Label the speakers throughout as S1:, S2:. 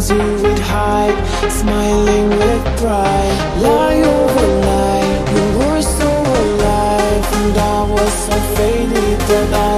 S1: things you would hide Smiling with pride. Lie over lie You were so alive And I was so faded that I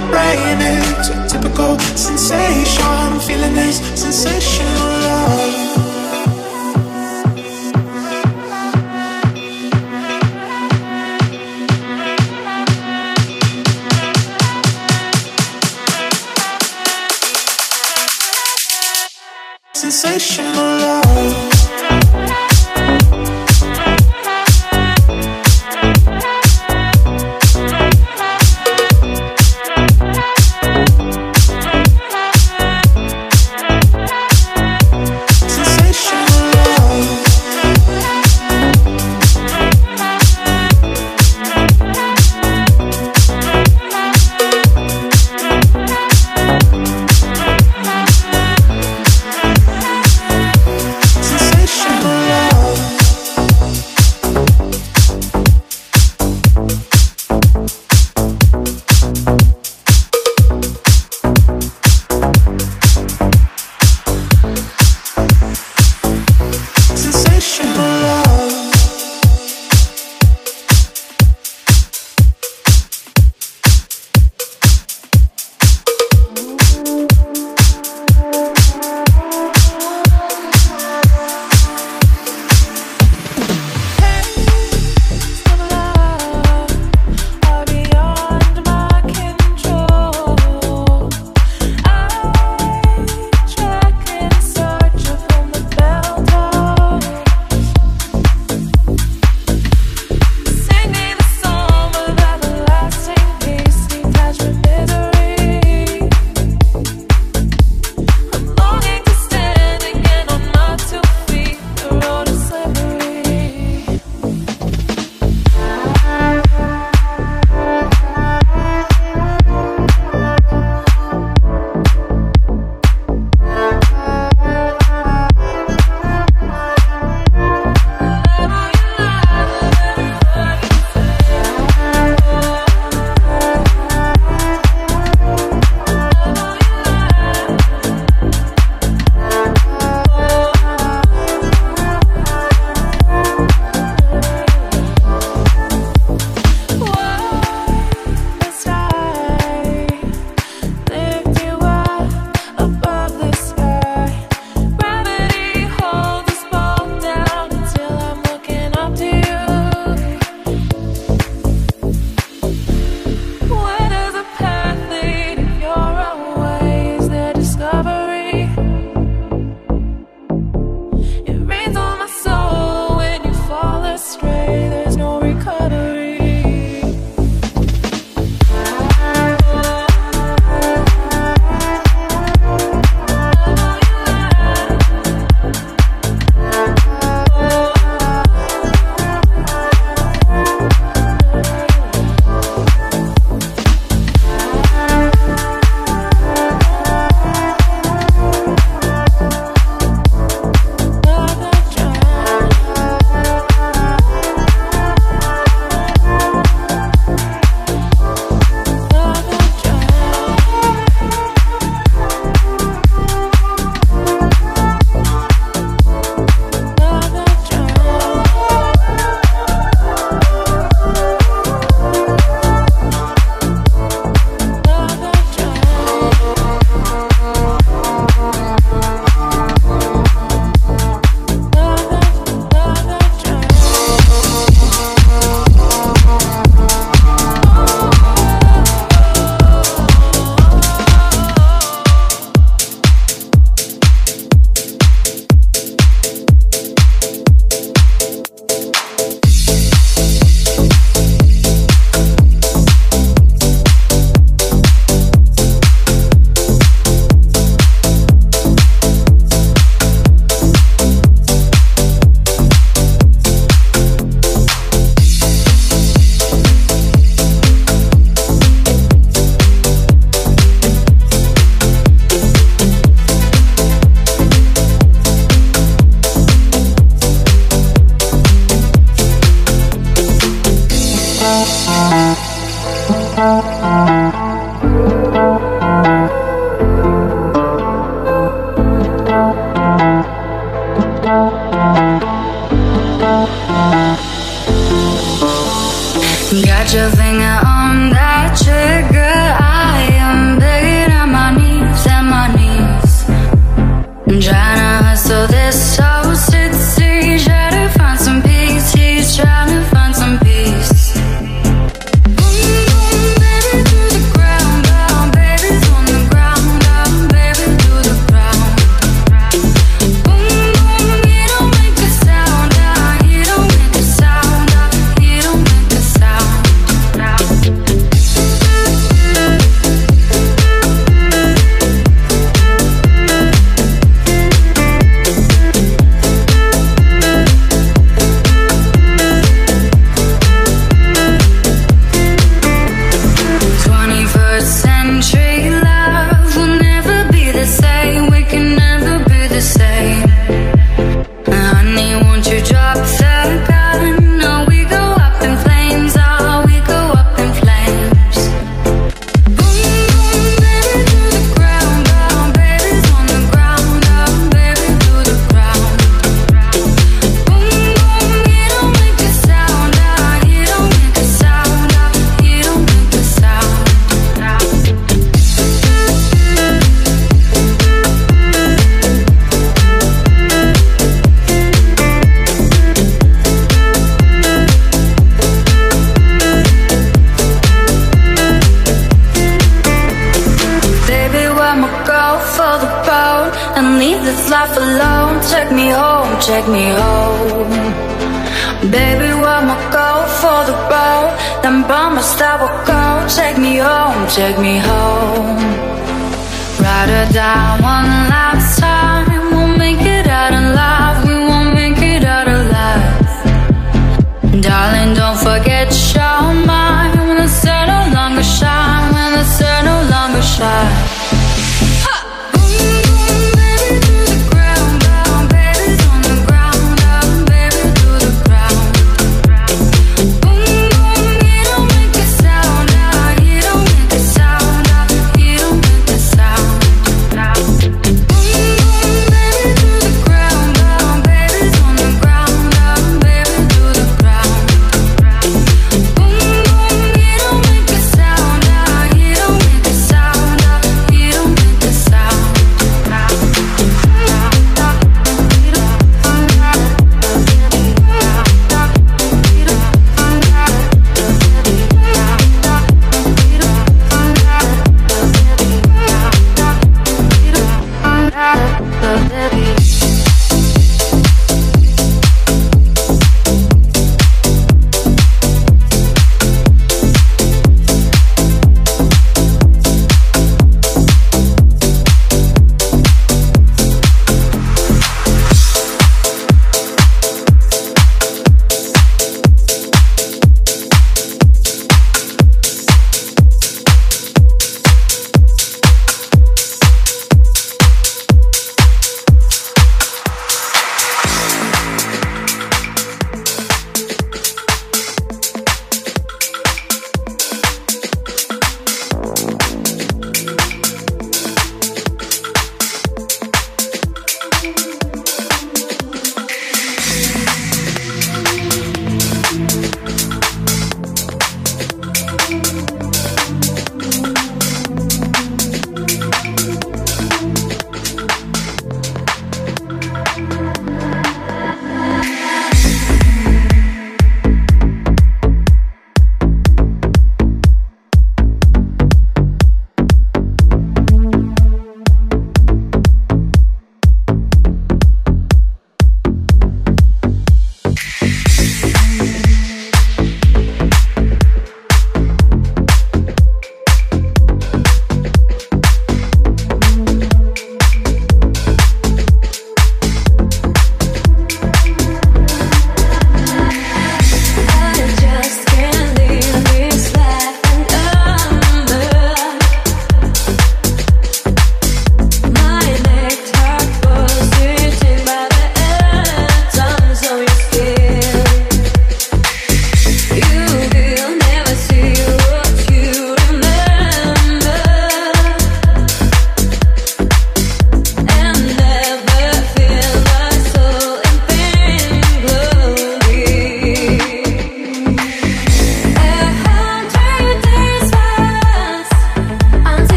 S2: I'm
S3: Música
S4: take me home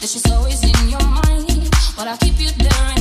S5: that she's always in your mind. But I'll keep you there.